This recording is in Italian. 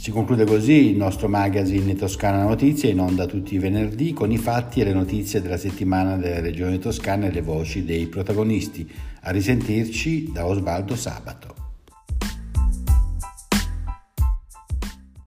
Si conclude così il nostro magazine Toscana Notizie in onda tutti i venerdì con i fatti e le notizie della settimana della regione toscana e le voci dei protagonisti. A risentirci da Osvaldo Sabato.